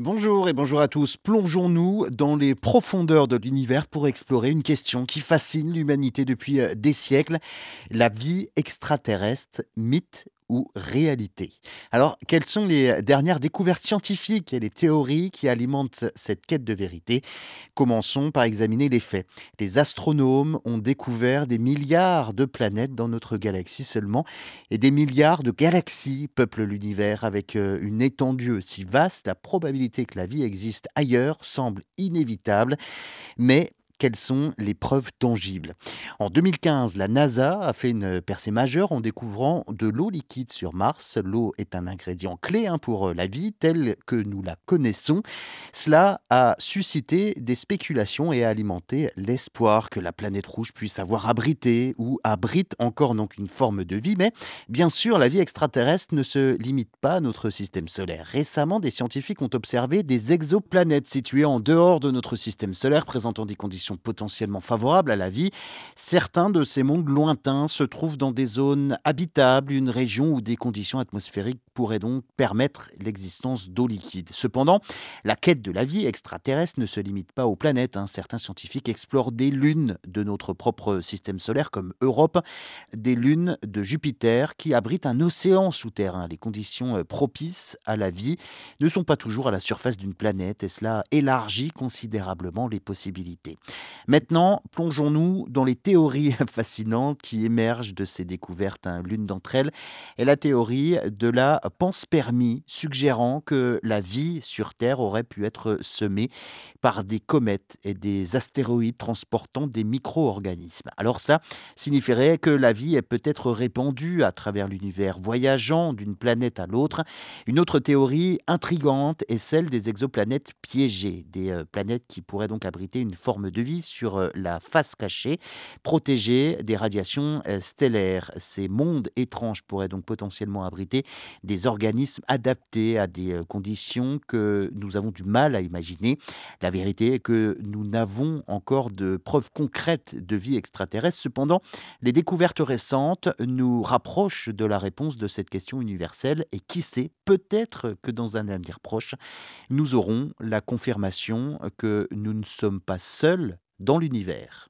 Bonjour et bonjour à tous. Plongeons-nous dans les profondeurs de l'univers pour explorer une question qui fascine l'humanité depuis euh, des siècles, la vie extraterrestre, mythe ou réalité. Alors, quelles sont les dernières découvertes scientifiques et les théories qui alimentent cette quête de vérité? Commençons par examiner les faits. Les astronomes ont découvert des milliards de planètes dans notre galaxie seulement, et des milliards de galaxies peuplent l'univers avec euh, une étendue aussi vaste. La probabilité que la vie existe ailleurs semble inévitable, mais quelles sont les preuves tangibles En 2015, la NASA a fait une percée majeure en découvrant de l'eau liquide sur Mars. L'eau est un ingrédient clé hein, pour euh, la vie telle que nous la connaissons. Cela a suscité des spéculations et a alimenté l'espoir que la planète rouge puisse avoir abrité ou abrite encore donc une forme de vie. Mais bien sûr, la vie extraterrestre ne se limite pas à notre système solaire. Récemment, des scientifiques ont observé des exoplanètes situées en dehors de notre système solaire présentant des conditions potentiellement favorables à la vie, certains de ces mondes lointains se trouvent dans des zones habitables, une région où des conditions atmosphériques pourraient donc permettre l'existence d'eau liquide. Cependant, la quête de la vie extraterrestre ne se limite pas aux planètes. Hein. Certains scientifiques explorent des lunes de notre propre système solaire, comme Europe, des lunes de Jupiter qui abritent un océan souterrain. Les conditions euh, propices à la vie ne sont pas toujours à la surface d'une planète et cela élargit considérablement les possibilités. Maintenant, plongeons-nous dans les théories fascinantes qui émergent de ces découvertes. Hein. L'une d'entre elles est la théorie de la panspermie, suggérant que la vie sur Terre aurait pu être semée par des comètes et des astéroïdes transportant des micro-organismes. Alors ça signifierait que la vie est peut-être répandue à travers l'univers, voyageant d'une planète à l'autre. Une autre théorie intrigante est celle des exoplanètes piégées, des euh, planètes qui pourraient donc abriter une forme de vie sur euh, la face cachée, protégée des radiations euh, stellaires. Ces mondes étranges pourraient donc potentiellement abriter des organismes adaptés à des euh, conditions que nous avons du mal à imaginer. La vérité est que nous n'avons encore de preuves concrètes de vie extraterrestre. Cependant, les découvertes récentes nous rapprochent de la réponse de cette question universelle et qui sait, peut-être que dans un avenir proche, nous aurons la confirmation que nous ne sommes pas seuls dans l'univers.